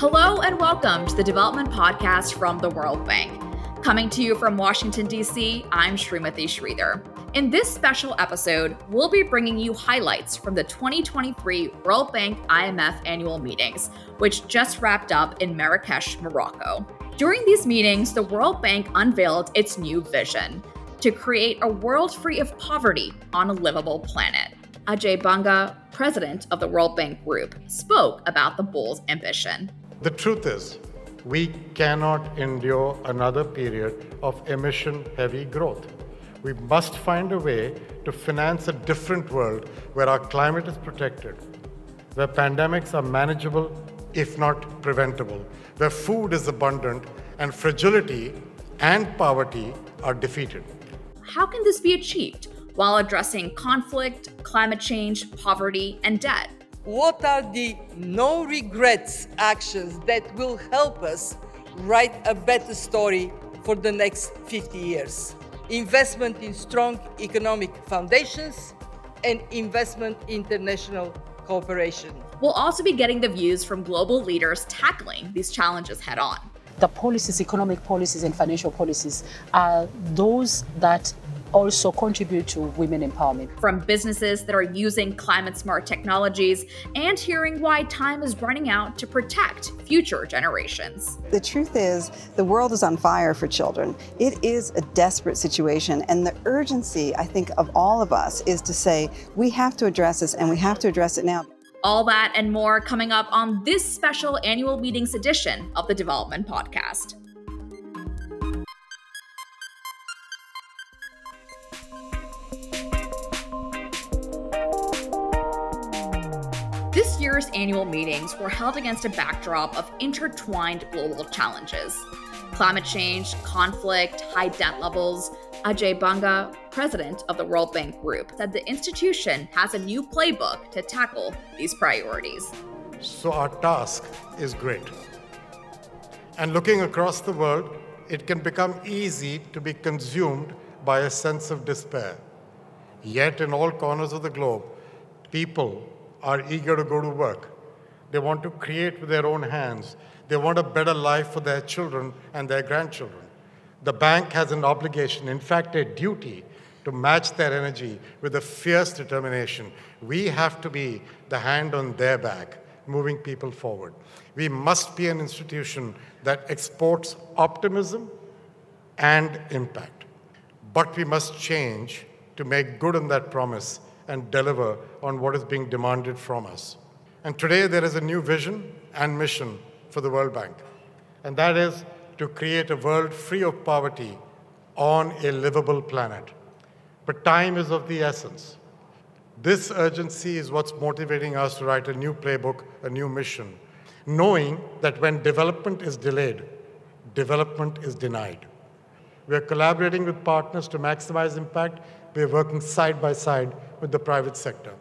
Hello and welcome to the Development Podcast from the World Bank. Coming to you from Washington, D.C., I'm Srimati Sridhar. In this special episode, we'll be bringing you highlights from the 2023 World Bank IMF annual meetings, which just wrapped up in Marrakech, Morocco. During these meetings, the World Bank unveiled its new vision to create a world free of poverty on a livable planet. Ajay Banga, president of the World Bank Group, spoke about the bold ambition. The truth is, we cannot endure another period of emission heavy growth. We must find a way to finance a different world where our climate is protected, where pandemics are manageable, if not preventable, where food is abundant and fragility and poverty are defeated. How can this be achieved while addressing conflict, climate change, poverty, and debt? What are the no regrets actions that will help us write a better story for the next 50 years? Investment in strong economic foundations and investment in international cooperation. We'll also be getting the views from global leaders tackling these challenges head on. The policies, economic policies, and financial policies are those that also contribute to women empowerment. From businesses that are using climate smart technologies and hearing why time is running out to protect future generations. The truth is, the world is on fire for children. It is a desperate situation, and the urgency, I think, of all of us is to say we have to address this and we have to address it now. All that and more coming up on this special annual meetings edition of the Development Podcast. Annual meetings were held against a backdrop of intertwined global challenges climate change, conflict, high debt levels. Ajay Banga, president of the World Bank Group, said the institution has a new playbook to tackle these priorities. So, our task is great. And looking across the world, it can become easy to be consumed by a sense of despair. Yet, in all corners of the globe, people are eager to go to work. They want to create with their own hands. They want a better life for their children and their grandchildren. The bank has an obligation, in fact, a duty, to match their energy with a fierce determination. We have to be the hand on their back, moving people forward. We must be an institution that exports optimism and impact. But we must change to make good on that promise and deliver on what is being demanded from us. And today there is a new vision and mission for the World Bank, and that is to create a world free of poverty on a livable planet. But time is of the essence. This urgency is what's motivating us to write a new playbook, a new mission, knowing that when development is delayed, development is denied. We are collaborating with partners to maximize impact. We are working side by side with the private sector.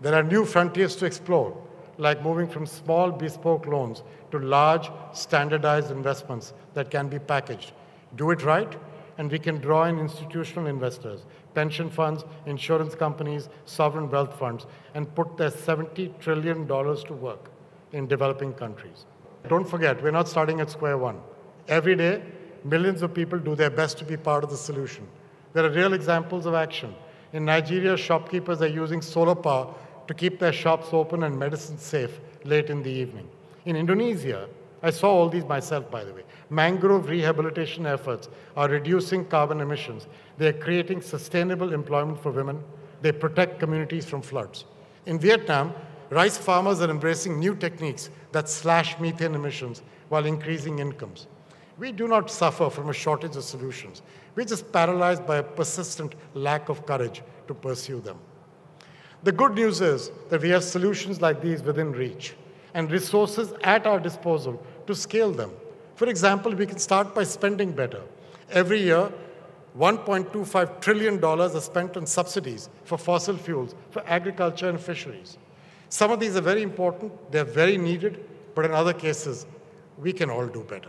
There are new frontiers to explore, like moving from small bespoke loans to large standardized investments that can be packaged. Do it right, and we can draw in institutional investors, pension funds, insurance companies, sovereign wealth funds, and put their $70 trillion to work in developing countries. Don't forget, we're not starting at square one. Every day, millions of people do their best to be part of the solution. There are real examples of action. In Nigeria, shopkeepers are using solar power to keep their shops open and medicine safe late in the evening. In Indonesia, I saw all these myself, by the way. Mangrove rehabilitation efforts are reducing carbon emissions. They're creating sustainable employment for women. They protect communities from floods. In Vietnam, rice farmers are embracing new techniques that slash methane emissions while increasing incomes. We do not suffer from a shortage of solutions. We're just paralyzed by a persistent lack of courage to pursue them. The good news is that we have solutions like these within reach and resources at our disposal to scale them. For example, we can start by spending better. Every year, $1.25 trillion are spent on subsidies for fossil fuels, for agriculture and fisheries. Some of these are very important, they're very needed, but in other cases, we can all do better.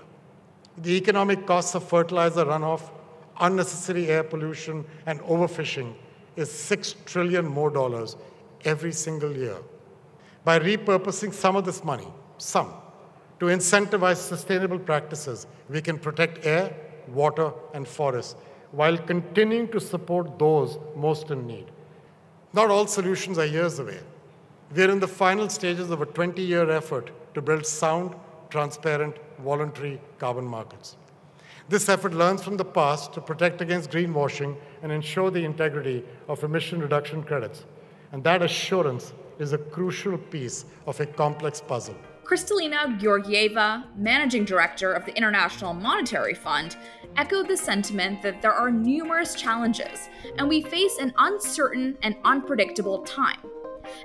The economic costs of fertilizer runoff, unnecessary air pollution, and overfishing is 6 trillion more dollars every single year. By repurposing some of this money, some, to incentivize sustainable practices, we can protect air, water, and forests while continuing to support those most in need. Not all solutions are years away. We are in the final stages of a 20 year effort to build sound, transparent, voluntary carbon markets. This effort learns from the past to protect against greenwashing and ensure the integrity of emission reduction credits. And that assurance is a crucial piece of a complex puzzle. Kristalina Georgieva, managing director of the International Monetary Fund, echoed the sentiment that there are numerous challenges and we face an uncertain and unpredictable time.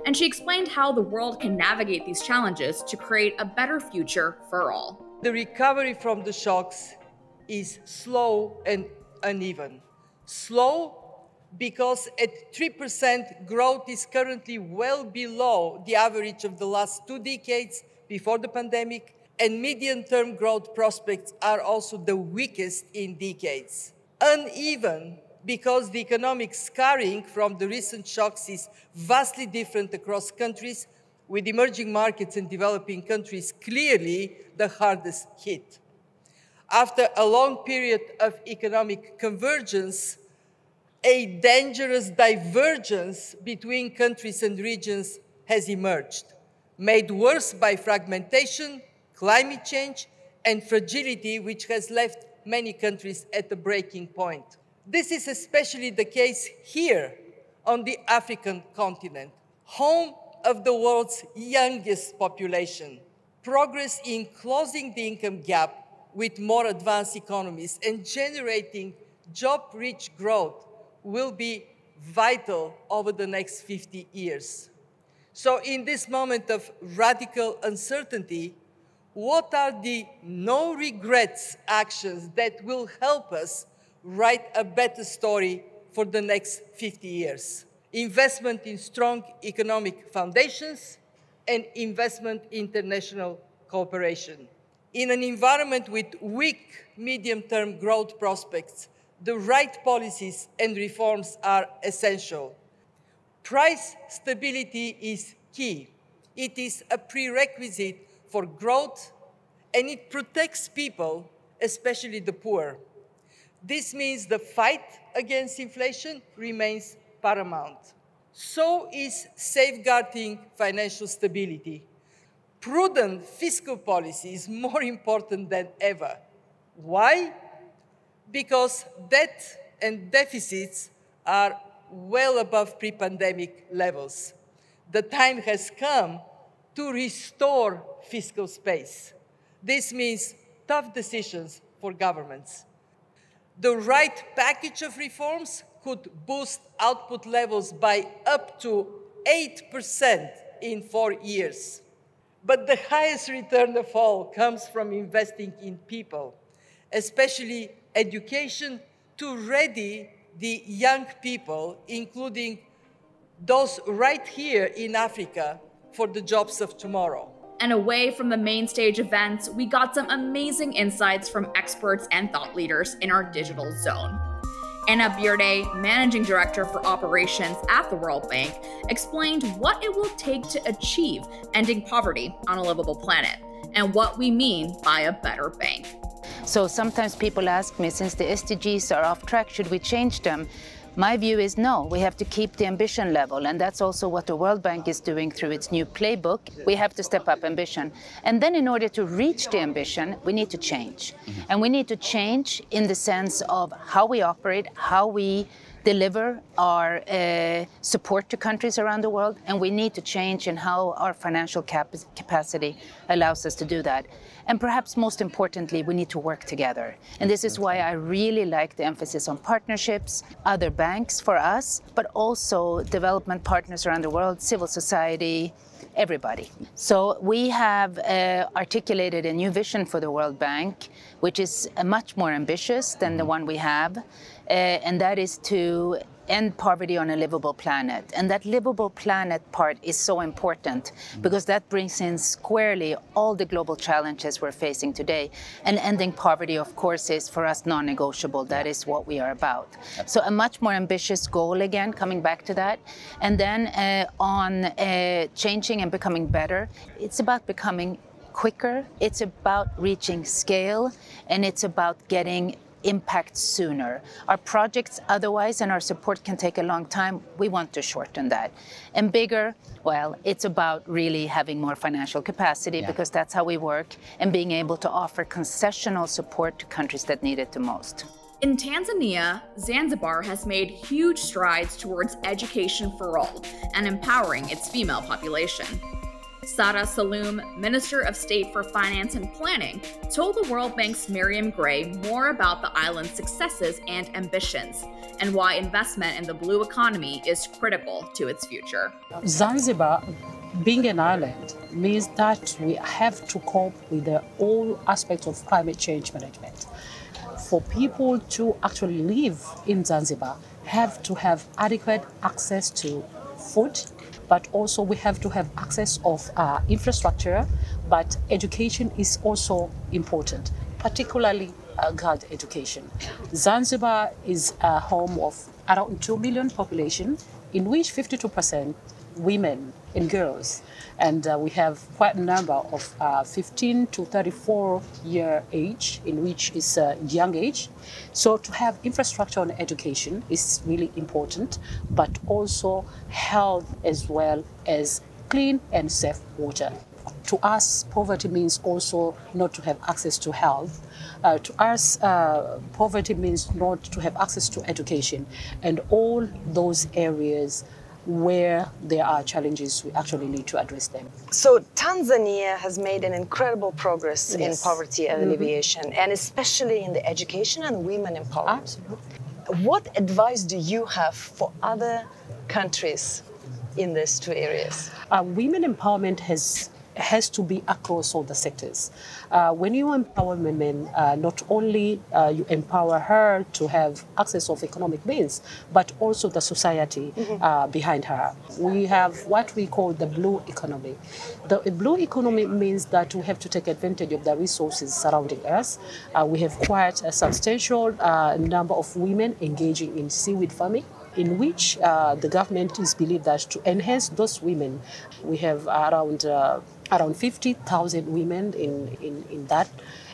And she explained how the world can navigate these challenges to create a better future for all. The recovery from the shocks is slow and uneven. Slow because at 3% growth is currently well below the average of the last two decades before the pandemic, and medium term growth prospects are also the weakest in decades. Uneven because the economic scarring from the recent shocks is vastly different across countries, with emerging markets and developing countries clearly the hardest hit. After a long period of economic convergence, a dangerous divergence between countries and regions has emerged, made worse by fragmentation, climate change, and fragility, which has left many countries at the breaking point. This is especially the case here on the African continent, home of the world's youngest population. Progress in closing the income gap with more advanced economies and generating job rich growth will be vital over the next 50 years. So, in this moment of radical uncertainty, what are the no regrets actions that will help us write a better story for the next 50 years? Investment in strong economic foundations and investment in international cooperation. In an environment with weak medium term growth prospects, the right policies and reforms are essential. Price stability is key. It is a prerequisite for growth and it protects people, especially the poor. This means the fight against inflation remains paramount. So is safeguarding financial stability. Prudent fiscal policy is more important than ever. Why? because debt and deficits are well above pre pandemic levels. The time has come to restore fiscal space. This means tough decisions for governments. The right package of reforms could boost output levels by up to 8% in four years. But the highest return of all comes from investing in people, especially education to ready the young people, including those right here in Africa, for the jobs of tomorrow. And away from the main stage events, we got some amazing insights from experts and thought leaders in our digital zone. Anna Bjerde, Managing Director for Operations at the World Bank, explained what it will take to achieve ending poverty on a livable planet and what we mean by a better bank. So sometimes people ask me, since the SDGs are off track, should we change them? My view is no, we have to keep the ambition level, and that's also what the World Bank is doing through its new playbook. We have to step up ambition. And then, in order to reach the ambition, we need to change. Mm-hmm. And we need to change in the sense of how we operate, how we deliver our uh, support to countries around the world, and we need to change in how our financial cap- capacity allows us to do that. And perhaps most importantly, we need to work together. And this is why I really like the emphasis on partnerships, other banks for us, but also development partners around the world, civil society, everybody. So we have uh, articulated a new vision for the World Bank, which is uh, much more ambitious than the one we have, and that is to end poverty on a livable planet. And that livable planet part is so important because that brings in squarely all the global challenges we're facing today. And ending poverty, of course, is for us non negotiable. That is what we are about. So, a much more ambitious goal again, coming back to that. And then uh, on uh, changing and becoming better, it's about becoming quicker, it's about reaching scale, and it's about getting impact sooner. Our projects otherwise and our support can take a long time. We want to shorten that. And bigger, well, it's about really having more financial capacity yeah. because that's how we work and being able to offer concessional support to countries that need it the most. In Tanzania, Zanzibar has made huge strides towards education for all and empowering its female population. Saada Salum, Minister of State for Finance and Planning, told the World Bank's Miriam Gray more about the island's successes and ambitions and why investment in the blue economy is critical to its future. Zanzibar, being an island, means that we have to cope with the all aspects of climate change management. For people to actually live in Zanzibar, have to have adequate access to food, but also we have to have access of uh, infrastructure, but education is also important, particularly uh, girl education. Zanzibar is a home of around 2 million population, in which 52% women and girls. And uh, we have quite a number of uh, 15 to 34 year age, in which is a young age. So to have infrastructure and education is really important, but also health as well as clean and safe water. To us, poverty means also not to have access to health. Uh, to us, uh, poverty means not to have access to education. And all those areas where there are challenges, we actually need to address them. So Tanzania has made an incredible progress yes. in poverty mm-hmm. alleviation, and especially in the education and women empowerment. Absolutely. What advice do you have for other countries in these two areas? Uh, women empowerment has has to be across all the sectors. Uh, when you empower women, uh, not only uh, you empower her to have access of economic means, but also the society mm-hmm. behind her. We have what we call the blue economy. The blue economy means that we have to take advantage of the resources surrounding us. Uh, we have quite a substantial uh, number of women engaging in seaweed farming in which uh, the government is believed that to enhance those women, we have around uh, around 50,000 women in, in, in that,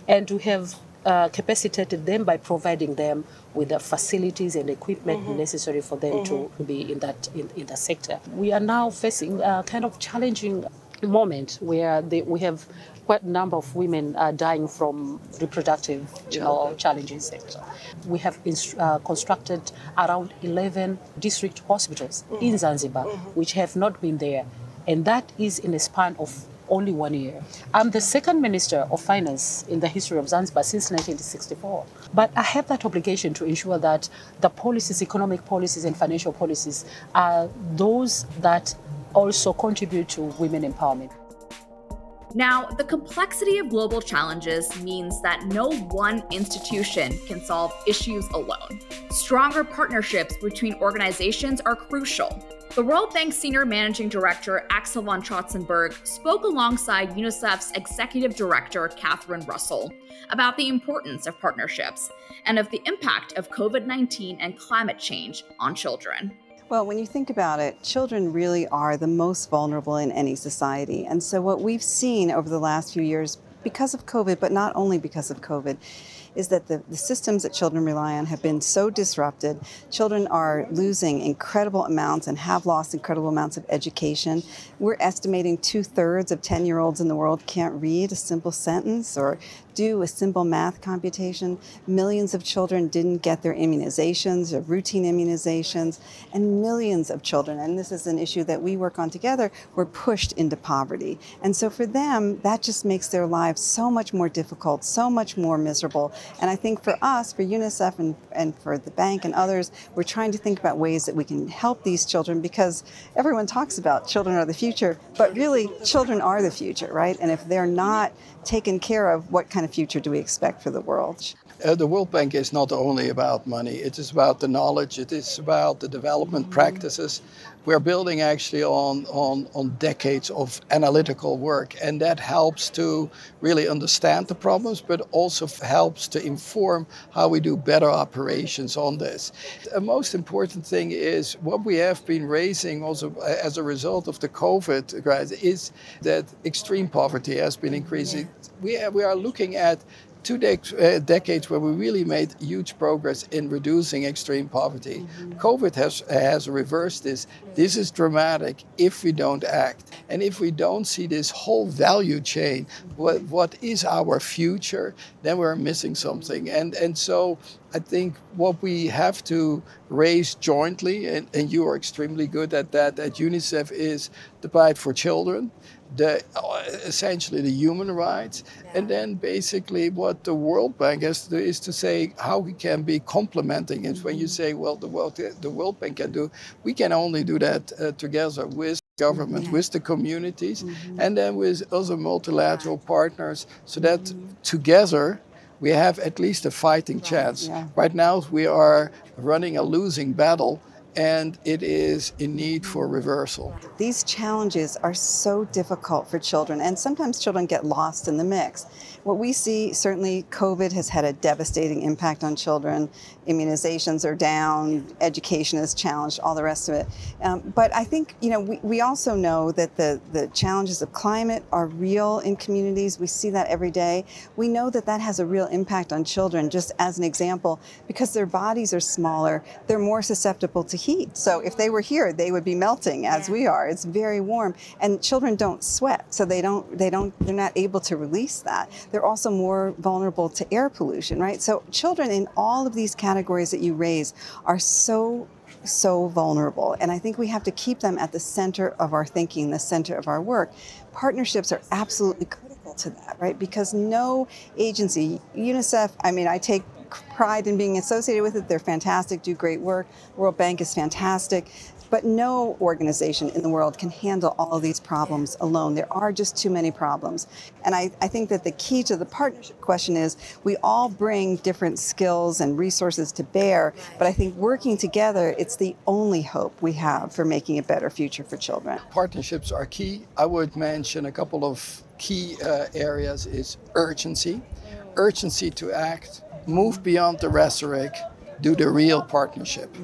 and we have uh, capacitated them by providing them with the facilities and equipment mm-hmm. necessary for them mm-hmm. to be in that in, in the sector. We are now facing a kind of challenging moment where they, we have quite a number of women uh, dying from reproductive you know, challenges. Sector. We have uh, constructed around 11 district hospitals mm-hmm. in Zanzibar, mm-hmm. which have not been there. And that is in a span of only one year. I'm the second Minister of Finance in the history of Zanzibar since 1964. But I have that obligation to ensure that the policies, economic policies, and financial policies are those that also contribute to women empowerment. Now, the complexity of global challenges means that no one institution can solve issues alone. Stronger partnerships between organizations are crucial. The World Bank's Senior Managing Director, Axel van Trotsenburg, spoke alongside UNICEF's Executive Director, Catherine Russell, about the importance of partnerships and of the impact of COVID 19 and climate change on children. Well, when you think about it, children really are the most vulnerable in any society. And so, what we've seen over the last few years, because of COVID, but not only because of COVID, is that the, the systems that children rely on have been so disrupted. Children are losing incredible amounts and have lost incredible amounts of education. We're estimating two thirds of 10 year olds in the world can't read a simple sentence or do a simple math computation. Millions of children didn't get their immunizations or routine immunizations, and millions of children, and this is an issue that we work on together, were pushed into poverty. And so for them, that just makes their lives so much more difficult, so much more miserable. And I think for us, for UNICEF and, and for the bank and others, we're trying to think about ways that we can help these children because everyone talks about children are the future, but really, children are the future, right? And if they're not taken care of, what kind of future do we expect for the world? Uh, the World Bank is not only about money, it is about the knowledge, it is about the development practices. we're building actually on, on, on decades of analytical work, and that helps to really understand the problems, but also helps to inform how we do better operations on this. The most important thing is what we have been raising also as a result of the COVID crisis is that extreme poverty has been increasing. We we are looking at two uh, decades where we really made huge progress in reducing extreme poverty. Mm-hmm. COVID has, has reversed this. This is dramatic if we don't act. And if we don't see this whole value chain, what, what is our future, then we're missing something. And, and so I think what we have to raise jointly, and, and you are extremely good at that at UNICEF, is the fight for children the uh, essentially the human rights, yeah. and then basically what the World Bank has to do is to say how we can be complementing it. Mm-hmm. When you mm-hmm. say, well, the World the World Bank can do, we can only do that uh, together with government, yeah. with the communities, mm-hmm. and then with other multilateral partners, so that mm-hmm. together we have at least a fighting right. chance. Yeah. Right now we are running a losing battle and it is in need for reversal. These challenges are so difficult for children, and sometimes children get lost in the mix. What we see, certainly, COVID has had a devastating impact on children. Immunizations are down, education is challenged, all the rest of it. Um, but I think, you know, we, we also know that the, the challenges of climate are real in communities. We see that every day. We know that that has a real impact on children, just as an example, because their bodies are smaller, they're more susceptible to heat. So if they were here, they would be melting as yeah. we are. It's very warm, and children don't sweat, so they don't they don't they're not able to release that. They're also more vulnerable to air pollution, right? So children in all of these categories that you raise are so so vulnerable. And I think we have to keep them at the center of our thinking, the center of our work. Partnerships are absolutely critical to that, right? Because no agency, UNICEF, I mean, I take pride in being associated with it. They're fantastic, do great work. World Bank is fantastic. But no organization in the world can handle all of these problems alone. There are just too many problems. And I, I, think that the key to the partnership question is we all bring different skills and resources to bear, but I think working together, it's the only hope we have for making a better future for children. Partnerships are key. I would mention a couple of key uh, areas is urgency, urgency to act, move beyond the rhetoric, do the real partnership.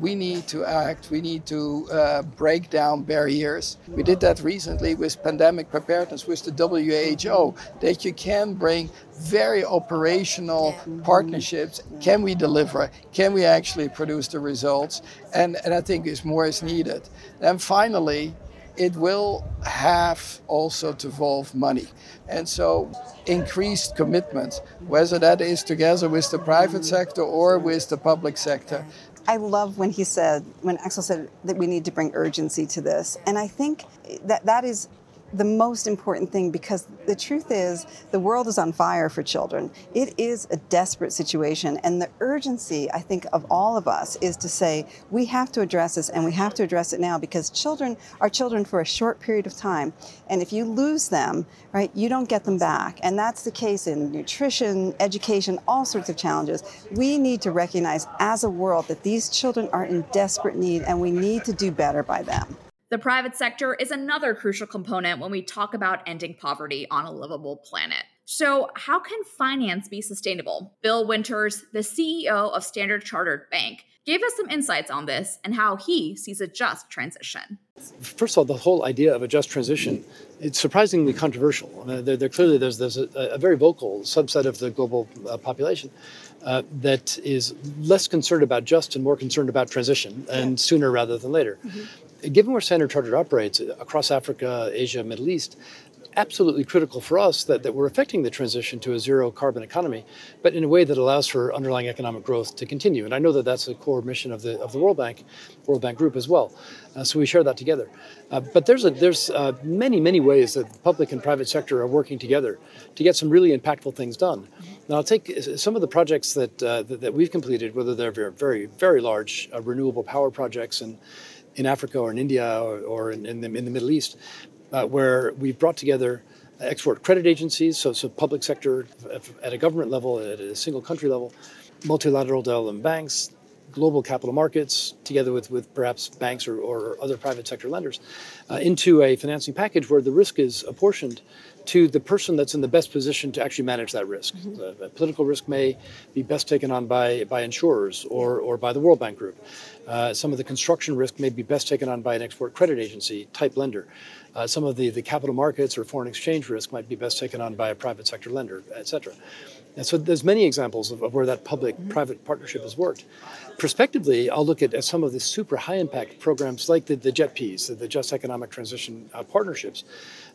We need to act, we need to uh, break down barriers. We did that recently with pandemic preparedness with the WHO, that you can bring very operational partnerships. Can we deliver? Can we actually produce the results? And, and I think is more is needed. And finally, it will have also to involve money. And so increased commitment, whether that is together with the private sector or with the public sector. I love when he said, when Axel said that we need to bring urgency to this. And I think that that is the most important thing because the truth is the world is on fire for children. It is a desperate situation. And the urgency, I think, of all of us is to say we have to address this and we have to address it now because children are children for a short period of time. And if you lose them, right, you don't get them back. And that's the case in nutrition, education, all sorts of challenges. We need to recognize as a world that these children are in desperate need and we need to do better by them. The private sector is another crucial component when we talk about ending poverty on a livable planet. So, how can finance be sustainable? Bill Winters, the CEO of Standard Chartered Bank, gave us some insights on this and how he sees a just transition. First of all, the whole idea of a just transition it's surprisingly controversial. I mean, there, there, clearly there's, there's a, a, very vocal subset of the global uh, population uh, that is less concerned about just and more concerned about transition, and yeah. sooner rather than later. Mm-hmm given where Standard Chartered operates across Africa, Asia, Middle East, absolutely critical for us that, that we're affecting the transition to a zero carbon economy, but in a way that allows for underlying economic growth to continue. And I know that that's a core mission of the of the World Bank, World Bank Group as well. Uh, so we share that together. Uh, but there's a, there's uh, many many ways that the public and private sector are working together to get some really impactful things done. Now I'll take some of the projects that uh, that, that, we've completed, whether they're very very, very large uh, renewable power projects and in Africa or in India or, or in, in, the, in, the, Middle East, uh, where we've brought together export credit agencies, so, so public sector at a government level, at a single country level, multilateral development banks, global capital markets, together with, with perhaps banks or, or other private sector lenders, uh, into a financing package where the risk is apportioned to the person that's in the best position to actually manage that risk. Mm-hmm. The, the, political risk may be best taken on by, by insurers or, or by the World Bank Group. Uh, some of the construction risk may be best taken on by an export credit agency type lender. Uh, some of the, the capital markets or foreign exchange risk might be best taken on by a private sector lender, et cetera. And so there's many examples of, of where that public-private mm-hmm. partnership has worked. Prospectively, I'll look at, at, some of the super high-impact programs like the, the JETPs, the, the Just Economic Transition uh, Partnerships,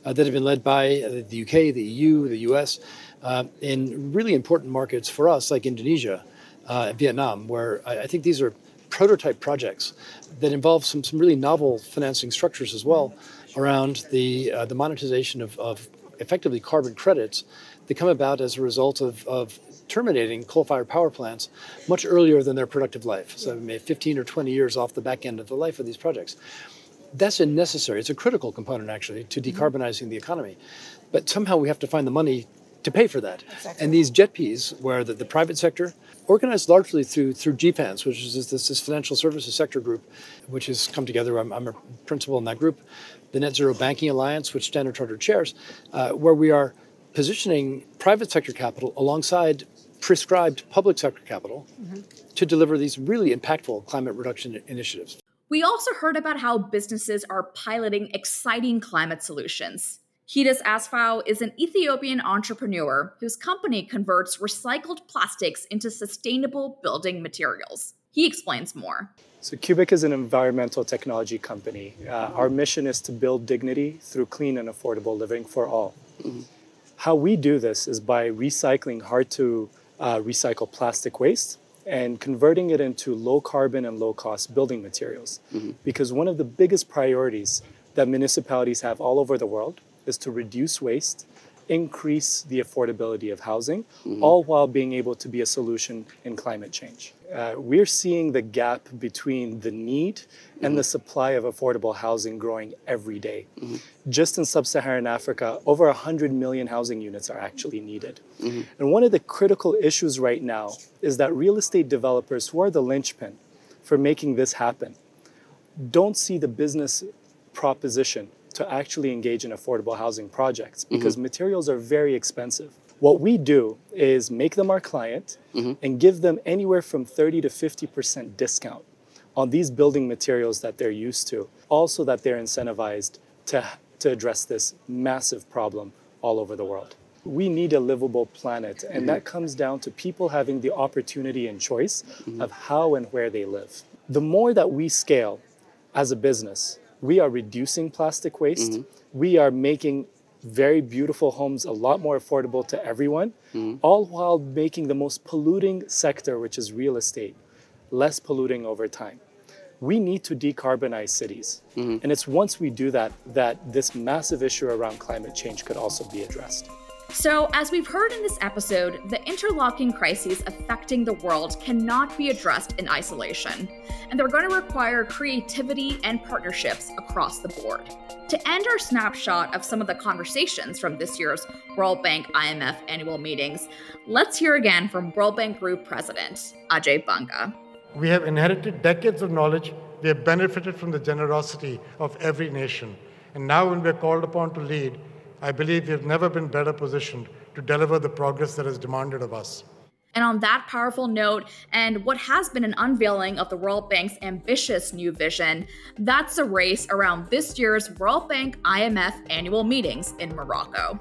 that have been led by uh, the UK, the EU, the US, uh, in really important markets for us like Indonesia, uh, Vietnam, where I, I think these are prototype projects that involve some, some really novel financing structures as well around the, uh, the monetization of, of effectively carbon credits that come about as a result of, of terminating coal-fired power plants much earlier than their productive life. So maybe 15 or 20 years off the back end of the life of these projects. That's a necessary, it's a critical component actually to mm-hmm. decarbonizing the economy. But somehow we have to find the money to pay for that. Exactly. And these jet JETPs, where the, the private sector, organized largely through through GFANZ, which is this, this financial services sector group, which has come together. I'm, I'm, a principal in that group. The Net Zero Banking Alliance, which Standard Chartered chairs, uh, where we are positioning private sector capital alongside prescribed public sector capital mm-hmm. to deliver these really impactful climate reduction initiatives. We also heard about how businesses are piloting exciting climate solutions. Kidus Asfaw is an Ethiopian entrepreneur whose company converts recycled plastics into sustainable building materials. He explains more. So, Kubik is an environmental technology company. Uh, our mission is to build dignity through clean and affordable living for all. How we do this is by recycling hard to uh, recycle plastic waste and converting it into low carbon and low cost building materials. Mm-hmm. Because one of the biggest priorities that municipalities have all over the world is to reduce waste, increase the affordability of housing, mm-hmm. all while being able to be a solution in climate change uh, we're seeing the gap between the need mm-hmm. and the mm-hmm. supply of affordable housing growing every day. Mm-hmm. Just in sub Saharan Africa, over 100 million housing units are actually needed. Mm-hmm. And one of the critical issues right now is that real estate developers, who are the linchpin for making this happen, don't see the business proposition to actually engage in affordable housing projects because mm-hmm. materials are very expensive. What we do is make them our client mm-hmm. and give them anywhere from 30 to 50% discount on these building materials that they're used to, also that they're incentivized to, to address this massive problem all over the world. We need a livable planet, and mm-hmm. that comes down to people having the opportunity and choice mm-hmm. of how and where they live. The more that we scale as a business, we are reducing plastic waste, mm-hmm. we are making very beautiful homes a lot more affordable to everyone, mm-hmm. all while making the most polluting sector, which is real estate, less polluting over time. We need to decarbonize cities. Mm-hmm. And it's once we do that that this massive issue around climate change could also be addressed. So, as we've heard in this episode, the interlocking crises affecting the world cannot be addressed in isolation, and they're going to require creativity and partnerships across the board. To end our snapshot of some of the conversations from this year's World Bank IMF annual meetings, let's hear again from World Bank Group President Ajay Banga. We have inherited decades of knowledge, we have benefited from the generosity of every nation, and now when we're called upon to lead, I believe we have never been better positioned to deliver the progress that is demanded of us. And on that powerful note, and what has been an unveiling of the World Bank's ambitious new vision, that's a race around this year's World Bank IMF annual meetings in Morocco.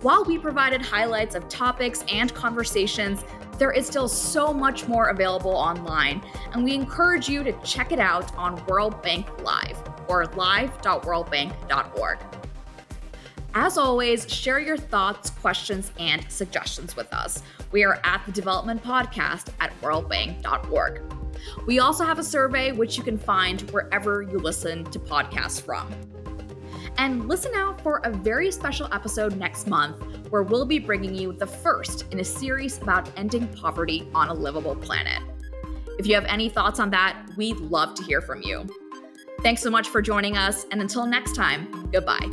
While we provided highlights of topics and conversations, there is still so much more available online, and we encourage you to check it out on World Bank Live or live.worldbank.org. As always, share your thoughts, questions, and suggestions with us. We are at the Development Podcast at worldbank.org. We also have a survey which you can find wherever you listen to podcasts from. And listen out for a very special episode next month where we'll be bringing you the first in a series about ending poverty on a livable planet. If you have any thoughts on that, we'd love to hear from you. Thanks so much for joining us, and until next time, goodbye.